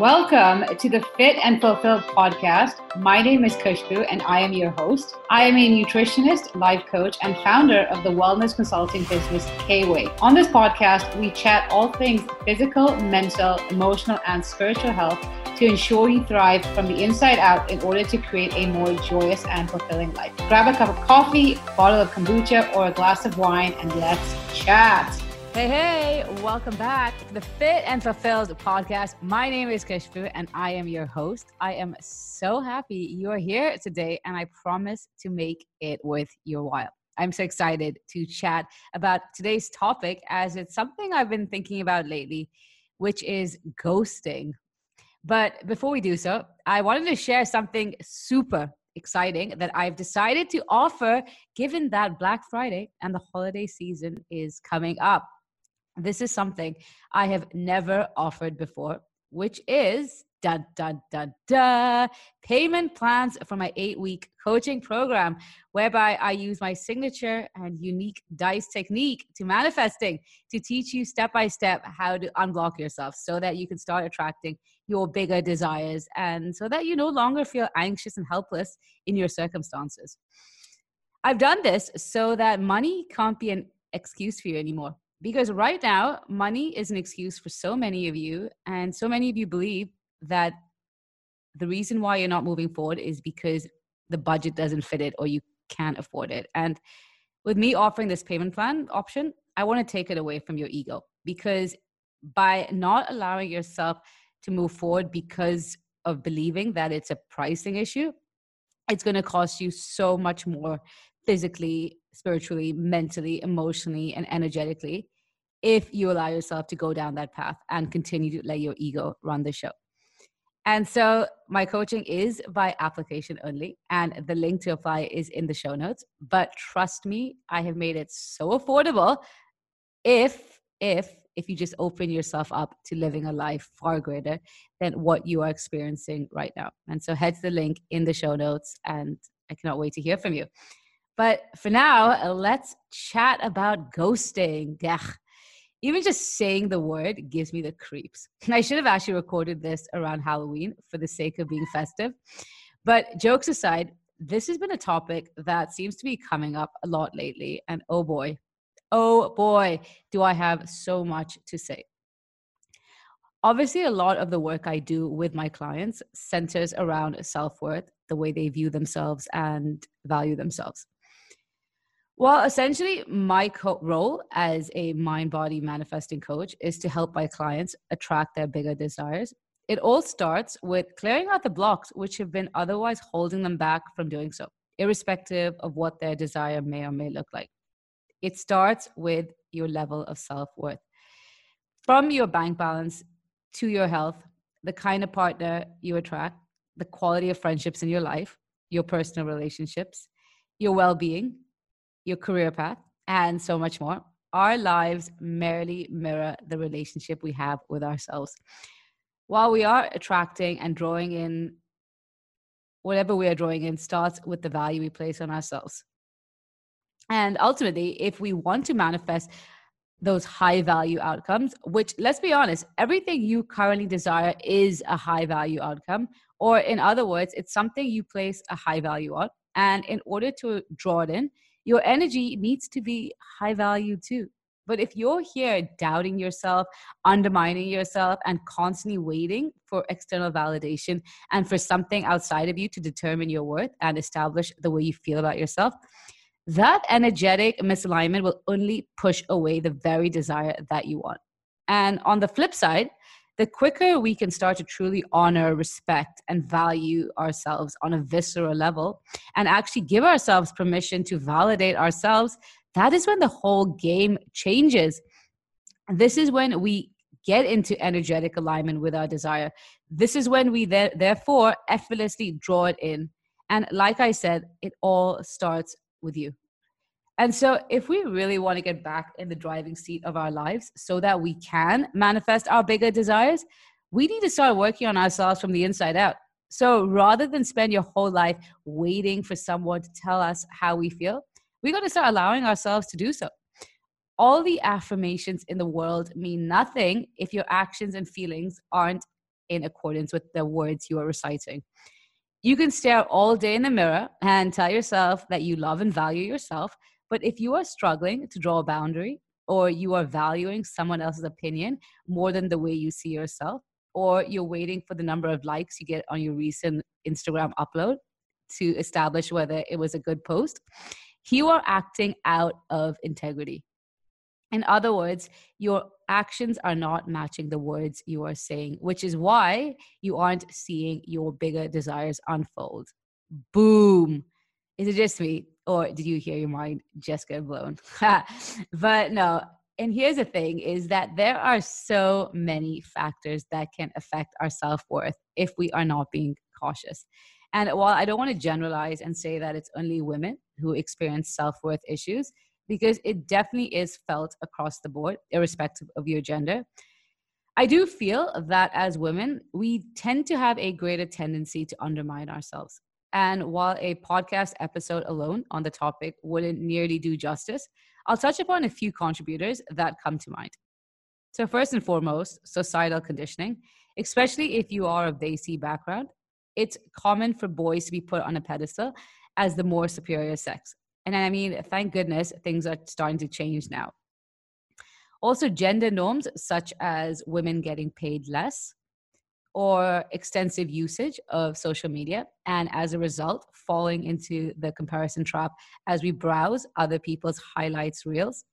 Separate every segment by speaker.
Speaker 1: Welcome to the Fit and Fulfilled podcast. My name is Khushbu and I am your host. I am a nutritionist, life coach, and founder of the wellness consulting business KWeigh. On this podcast, we chat all things physical, mental, emotional, and spiritual health to ensure you thrive from the inside out in order to create a more joyous and fulfilling life. Grab a cup of coffee, bottle of kombucha, or a glass of wine, and let's chat.
Speaker 2: Hey, hey, welcome back to the Fit and Fulfilled podcast. My name is Khushbu and I am your host. I am so happy you are here today and I promise to make it worth your while. I'm so excited to chat about today's topic as it's something I've been thinking about lately, which is ghosting. But before we do so, I wanted to share something super exciting that I've decided to offer given that Black Friday and the holiday season is coming up. This is something I have never offered before, which is da da da da payment plans for my eight week coaching program, whereby I use my signature and unique dice technique to manifesting to teach you step by step how to unblock yourself so that you can start attracting your bigger desires and so that you no longer feel anxious and helpless in your circumstances. I've done this so that money can't be an excuse for you anymore because right now money is an excuse for so many of you and so many of you believe that the reason why you're not moving forward is because the budget doesn't fit it or you can't afford it. And with me offering this payment plan option i want to take it away from your ego because by not allowing yourself to move forward because of believing that it's a pricing issue it's going to cost you so much more physically, spiritually, mentally, emotionally, and energetically if you allow yourself to go down that path and continue to let your ego run the show. And so my coaching is by application only, and the link to apply is in the show notes. But trust me, I have made it so affordable if, if, if you just open yourself up to living a life far greater than what you are experiencing right now. And so head to the link in the show notes, and I cannot wait to hear from you. But for now, let's chat about ghosting. Ugh. Even just saying the word gives me the creeps. I should have actually recorded this around Halloween for the sake of being festive. But jokes aside, this has been a topic that seems to be coming up a lot lately. And oh boy, oh boy, do I have so much to say. Obviously, a lot of the work I do with my clients centers around self worth, the way they view themselves and value themselves. Well, essentially, my co- role as a mind body manifesting coach is to help my clients attract their bigger desires. It all starts with clearing out the blocks which have been otherwise holding them back from doing so, irrespective of what their desire may or may look like. It starts with your level of self worth. From your bank balance to your health, the kind of partner you attract, the quality of friendships in your life, your personal relationships, your well being, your career path, and so much more. Our lives merely mirror the relationship we have with ourselves. While we are attracting and drawing in, whatever we are drawing in starts with the value we place on ourselves. And ultimately, if we want to manifest those high value outcomes, which let's be honest, everything you currently desire is a high value outcome. Or in other words, it's something you place a high value on. And in order to draw it in, your energy needs to be high value too. But if you're here doubting yourself, undermining yourself, and constantly waiting for external validation and for something outside of you to determine your worth and establish the way you feel about yourself, that energetic misalignment will only push away the very desire that you want. And on the flip side, the quicker we can start to truly honor, respect, and value ourselves on a visceral level and actually give ourselves permission to validate ourselves, that is when the whole game changes. This is when we get into energetic alignment with our desire. This is when we th- therefore effortlessly draw it in. And like I said, it all starts with you. And so, if we really want to get back in the driving seat of our lives so that we can manifest our bigger desires, we need to start working on ourselves from the inside out. So, rather than spend your whole life waiting for someone to tell us how we feel, we got to start allowing ourselves to do so. All the affirmations in the world mean nothing if your actions and feelings aren't in accordance with the words you are reciting. You can stare all day in the mirror and tell yourself that you love and value yourself. But if you are struggling to draw a boundary, or you are valuing someone else's opinion more than the way you see yourself, or you're waiting for the number of likes you get on your recent Instagram upload to establish whether it was a good post, you are acting out of integrity. In other words, your actions are not matching the words you are saying, which is why you aren't seeing your bigger desires unfold. Boom. Is it just me? Or did you hear your mind just get blown? but no. And here's the thing is that there are so many factors that can affect our self worth if we are not being cautious. And while I don't want to generalize and say that it's only women who experience self worth issues, because it definitely is felt across the board, irrespective of your gender. I do feel that as women, we tend to have a greater tendency to undermine ourselves. And while a podcast episode alone on the topic wouldn't nearly do justice, I'll touch upon a few contributors that come to mind. So, first and foremost, societal conditioning, especially if you are of Desi background, it's common for boys to be put on a pedestal as the more superior sex. And I mean, thank goodness things are starting to change now. Also, gender norms such as women getting paid less or extensive usage of social media, and as a result, falling into the comparison trap as we browse other people's highlights reels.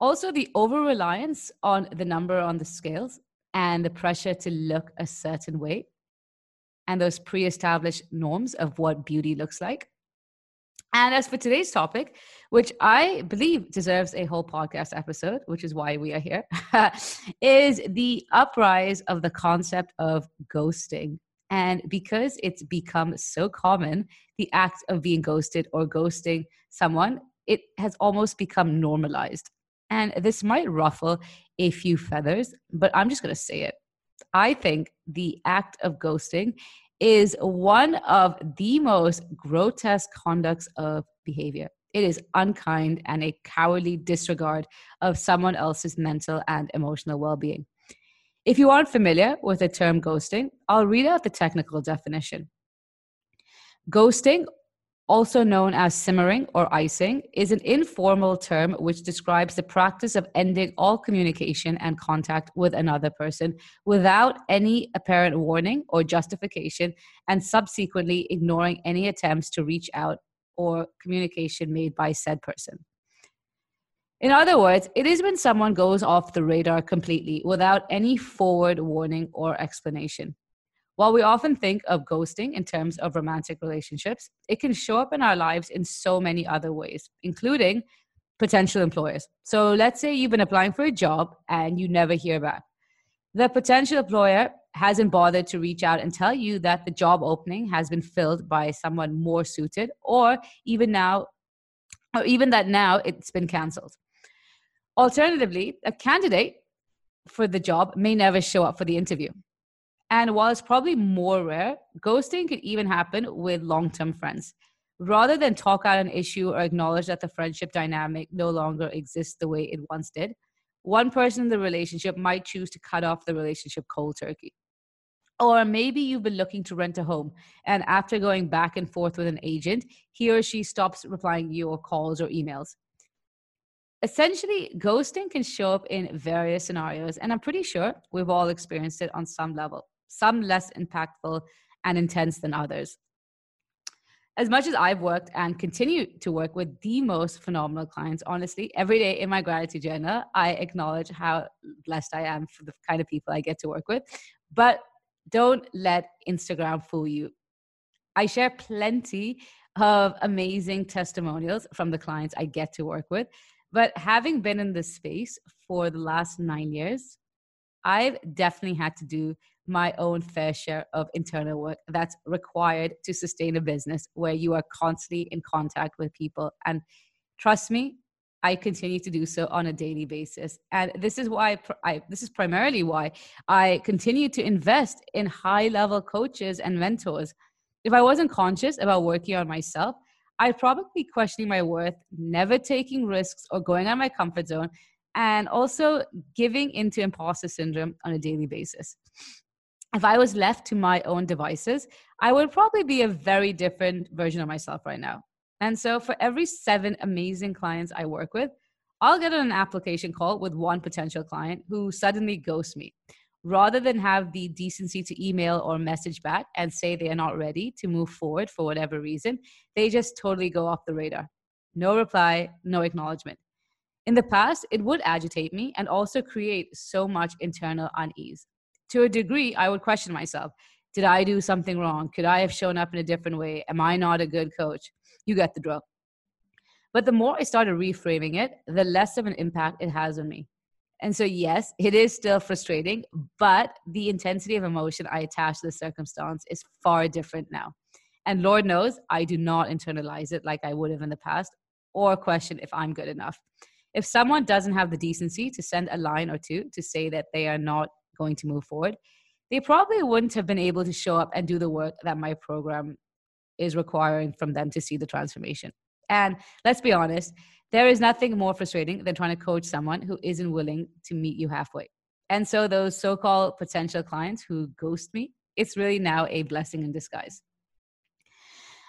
Speaker 2: Also, the over reliance on the number on the scales and the pressure to look a certain way, and those pre established norms of what beauty looks like. And as for today's topic, which I believe deserves a whole podcast episode, which is why we are here, is the uprise of the concept of ghosting. And because it's become so common, the act of being ghosted or ghosting someone, it has almost become normalized. And this might ruffle a few feathers, but I'm just going to say it. I think the act of ghosting is one of the most grotesque conducts of behavior. It is unkind and a cowardly disregard of someone else's mental and emotional well being. If you aren't familiar with the term ghosting, I'll read out the technical definition. Ghosting also known as simmering or icing, is an informal term which describes the practice of ending all communication and contact with another person without any apparent warning or justification, and subsequently ignoring any attempts to reach out or communication made by said person. In other words, it is when someone goes off the radar completely without any forward warning or explanation. While we often think of ghosting in terms of romantic relationships, it can show up in our lives in so many other ways, including potential employers. So let's say you've been applying for a job and you never hear back. The potential employer hasn't bothered to reach out and tell you that the job opening has been filled by someone more suited, or even now, or even that now it's been canceled. Alternatively, a candidate for the job may never show up for the interview. And while it's probably more rare, ghosting could even happen with long term friends. Rather than talk out an issue or acknowledge that the friendship dynamic no longer exists the way it once did, one person in the relationship might choose to cut off the relationship cold turkey. Or maybe you've been looking to rent a home, and after going back and forth with an agent, he or she stops replying to your calls or emails. Essentially, ghosting can show up in various scenarios, and I'm pretty sure we've all experienced it on some level some less impactful and intense than others. As much as I've worked and continue to work with the most phenomenal clients, honestly, every day in my gratitude journal, I acknowledge how blessed I am for the kind of people I get to work with. But don't let Instagram fool you. I share plenty of amazing testimonials from the clients I get to work with. But having been in this space for the last nine years, I've definitely had to do my own fair share of internal work that's required to sustain a business where you are constantly in contact with people. And trust me, I continue to do so on a daily basis. And this is why I, this is primarily why I continue to invest in high level coaches and mentors. If I wasn't conscious about working on myself, I'd probably be questioning my worth, never taking risks or going out of my comfort zone, and also giving into imposter syndrome on a daily basis. if I was left to my own devices, I would probably be a very different version of myself right now. And so, for every seven amazing clients I work with, I'll get an application call with one potential client who suddenly ghosts me. Rather than have the decency to email or message back and say they are not ready to move forward for whatever reason, they just totally go off the radar. No reply, no acknowledgement. In the past, it would agitate me and also create so much internal unease. To a degree, I would question myself Did I do something wrong? Could I have shown up in a different way? Am I not a good coach? You get the drill. But the more I started reframing it, the less of an impact it has on me. And so, yes, it is still frustrating, but the intensity of emotion I attach to the circumstance is far different now. And Lord knows I do not internalize it like I would have in the past or question if I'm good enough. If someone doesn't have the decency to send a line or two to say that they are not going to move forward, they probably wouldn't have been able to show up and do the work that my program is requiring from them to see the transformation. And let's be honest, there is nothing more frustrating than trying to coach someone who isn't willing to meet you halfway. And so, those so called potential clients who ghost me, it's really now a blessing in disguise.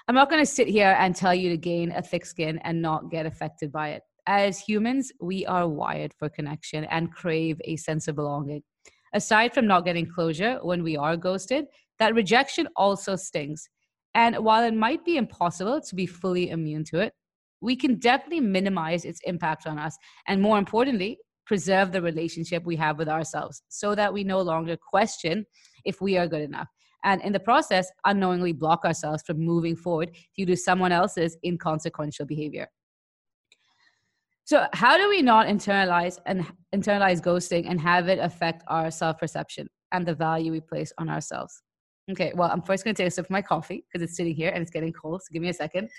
Speaker 2: I'm not going to sit here and tell you to gain a thick skin and not get affected by it. As humans, we are wired for connection and crave a sense of belonging. Aside from not getting closure when we are ghosted, that rejection also stings. And while it might be impossible to be fully immune to it, we can definitely minimize its impact on us. And more importantly, preserve the relationship we have with ourselves so that we no longer question if we are good enough and in the process unknowingly block ourselves from moving forward due to someone else's inconsequential behavior so how do we not internalize and internalize ghosting and have it affect our self-perception and the value we place on ourselves? Okay well i'm first going to take a sip of my coffee because it's sitting here and it's getting cold so give me a second.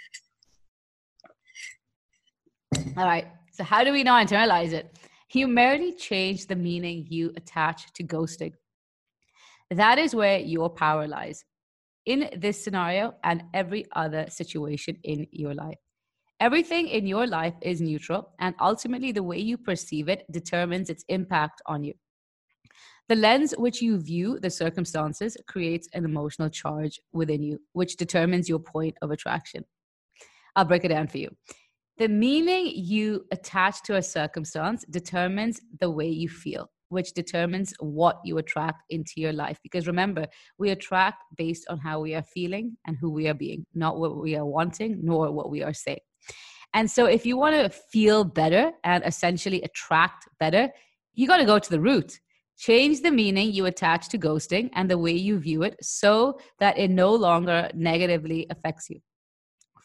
Speaker 2: All right so how do we not internalize it? Humanity change the meaning you attach to ghosting. That is where your power lies in this scenario and every other situation in your life. Everything in your life is neutral, and ultimately, the way you perceive it determines its impact on you. The lens which you view the circumstances creates an emotional charge within you, which determines your point of attraction. I'll break it down for you. The meaning you attach to a circumstance determines the way you feel which determines what you attract into your life. Because remember, we attract based on how we are feeling and who we are being, not what we are wanting, nor what we are saying. And so, if you want to feel better and essentially attract better, you got to go to the root. Change the meaning you attach to ghosting and the way you view it so that it no longer negatively affects you.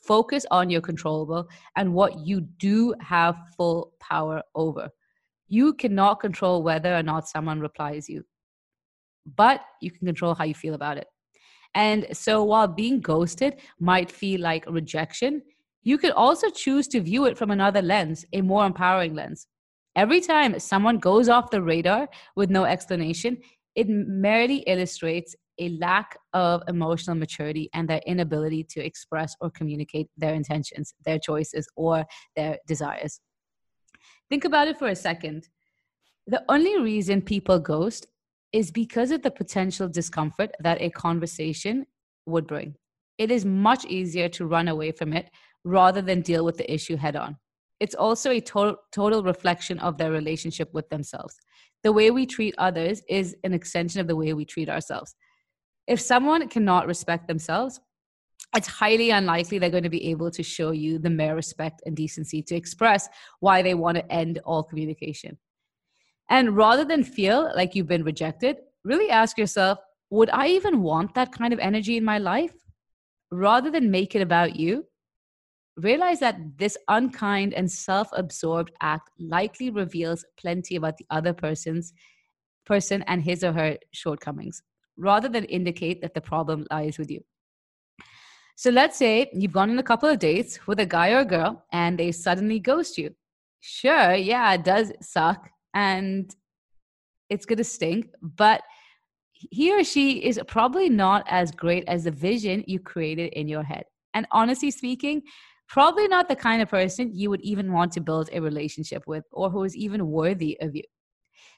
Speaker 2: Focus on your controllable and what you do have full power over. You cannot control whether or not someone replies you, but you can control how you feel about it. And so while being ghosted might feel like rejection, you could also choose to view it from another lens, a more empowering lens. Every time someone goes off the radar with no explanation, it merely illustrates a lack of emotional maturity and their inability to express or communicate their intentions, their choices, or their desires. Think about it for a second. The only reason people ghost is because of the potential discomfort that a conversation would bring. It is much easier to run away from it rather than deal with the issue head on. It's also a total, total reflection of their relationship with themselves. The way we treat others is an extension of the way we treat ourselves. If someone cannot respect themselves, it's highly unlikely they're going to be able to show you the mere respect and decency to express why they want to end all communication. And rather than feel like you've been rejected, really ask yourself would I even want that kind of energy in my life? Rather than make it about you, realize that this unkind and self absorbed act likely reveals plenty about the other person's person and his or her shortcomings, rather than indicate that the problem lies with you. So let's say you've gone on a couple of dates with a guy or a girl and they suddenly ghost you. Sure, yeah, it does suck and it's to stink, but he or she is probably not as great as the vision you created in your head. And honestly speaking, probably not the kind of person you would even want to build a relationship with or who is even worthy of you.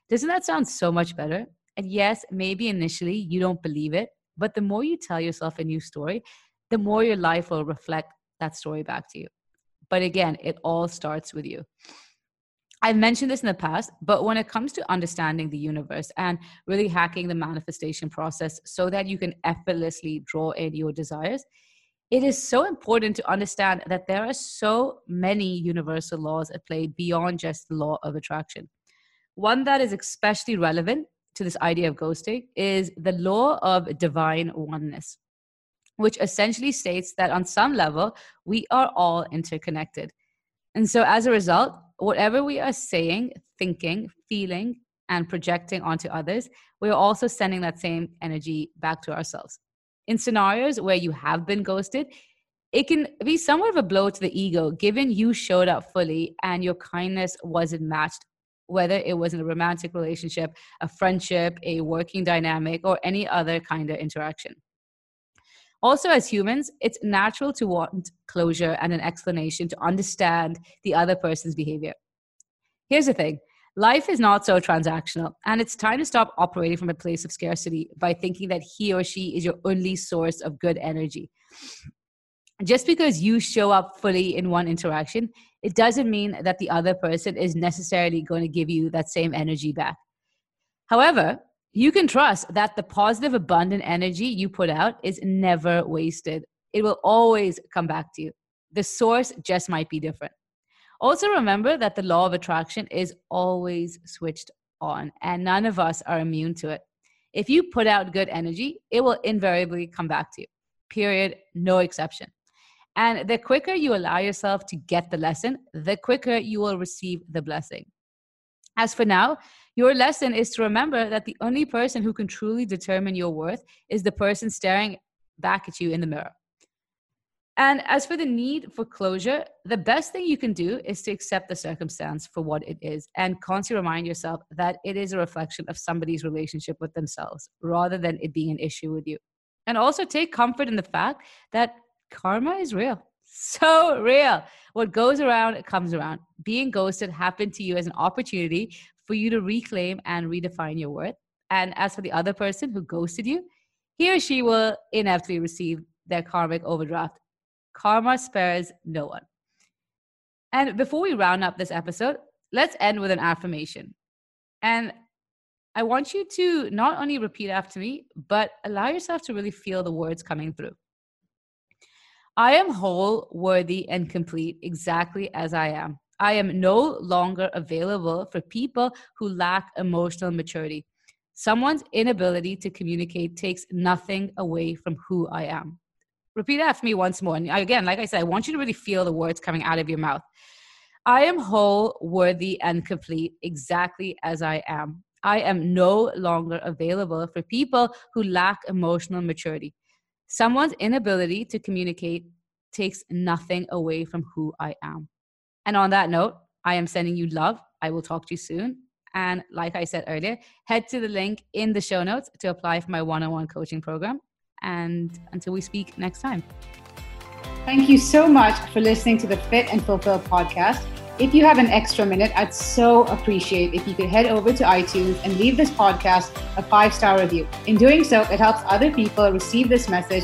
Speaker 2: Doesn't that sound so much better? And yes, maybe initially you don't believe it, but the more you tell yourself a new story, the more your life will reflect that story back to you. But again, it all starts with you. I've mentioned this in the past, but when it comes to understanding the universe and really hacking the manifestation process so that you can effortlessly draw in your desires, it is so important to understand that there are so many universal laws at play beyond just the law of attraction. One that is especially relevant to this idea of ghosting is the law of divine oneness, which essentially states that on some level, we are all interconnected. And so as a result, whatever we are saying, thinking, feeling, and projecting onto others, we are also sending that same energy back to ourselves. In scenarios where you have been ghosted, it can be somewhat of a blow to the ego given you showed up fully and your kindness wasn't matched whether it was in a romantic relationship, a friendship, a working dynamic, or any other kind of interaction. Also, as humans, it's natural to want closure and an explanation to understand the other person's behavior. Here's the thing life is not so transactional, and it's time to stop operating from a place of scarcity by thinking that he or she is your only source of good energy. Just because you show up fully in one interaction it doesn't mean that the other person is necessarily going to give you that same energy back. However, you can trust that the positive, abundant energy you put out is never wasted. It will always come back to you. The source just might be different. Also, remember that the law of attraction is always switched on, and none of us are immune to it. If you put out good energy, it will invariably come back to you. Period. No exception. And the quicker you allow yourself to get the lesson, the quicker you will receive the blessing. As for now, your lesson is to remember that the only person who can truly determine your worth is the person staring back at you in the mirror. And as for the need for closure, the best thing you can do is to accept the circumstance for what it is and constantly remind yourself that it is a reflection of somebody's relationship with themselves rather than it being an issue with you. And also take comfort in the fact that karma is real. So real. What goes around comes around. Being ghosted happened to you as an opportunity for you to reclaim and redefine your worth. And as for the other person who ghosted you, he or she will inevitably receive their karmic overdraft. Karma spares no one. And before we round up this episode, let's end with an affirmation. And I want you to not only repeat after me, but allow yourself to really feel the words coming through. I am whole, worthy, and complete exactly as I am. I am no longer available for people who lack emotional maturity. Someone's inability to communicate takes nothing away from who I am. Repeat for me once more. And again, like I said, I want you to really feel the words coming out of your mouth. I am whole, worthy, and complete exactly as I am. I am no longer available for people who lack emotional maturity. Someone's inability to communicate takes nothing away from who I am. And on that note, I am sending you love. I will talk to you soon. And like I said earlier, head to the link in the show notes to apply for my one on one coaching program. And until we speak next time.
Speaker 1: Thank you so much for listening to the Fit and Fulfill podcast. If you have an extra minute, I'd so appreciate if you could head over to iTunes and leave this podcast a five star review. In doing so, it helps other people receive this message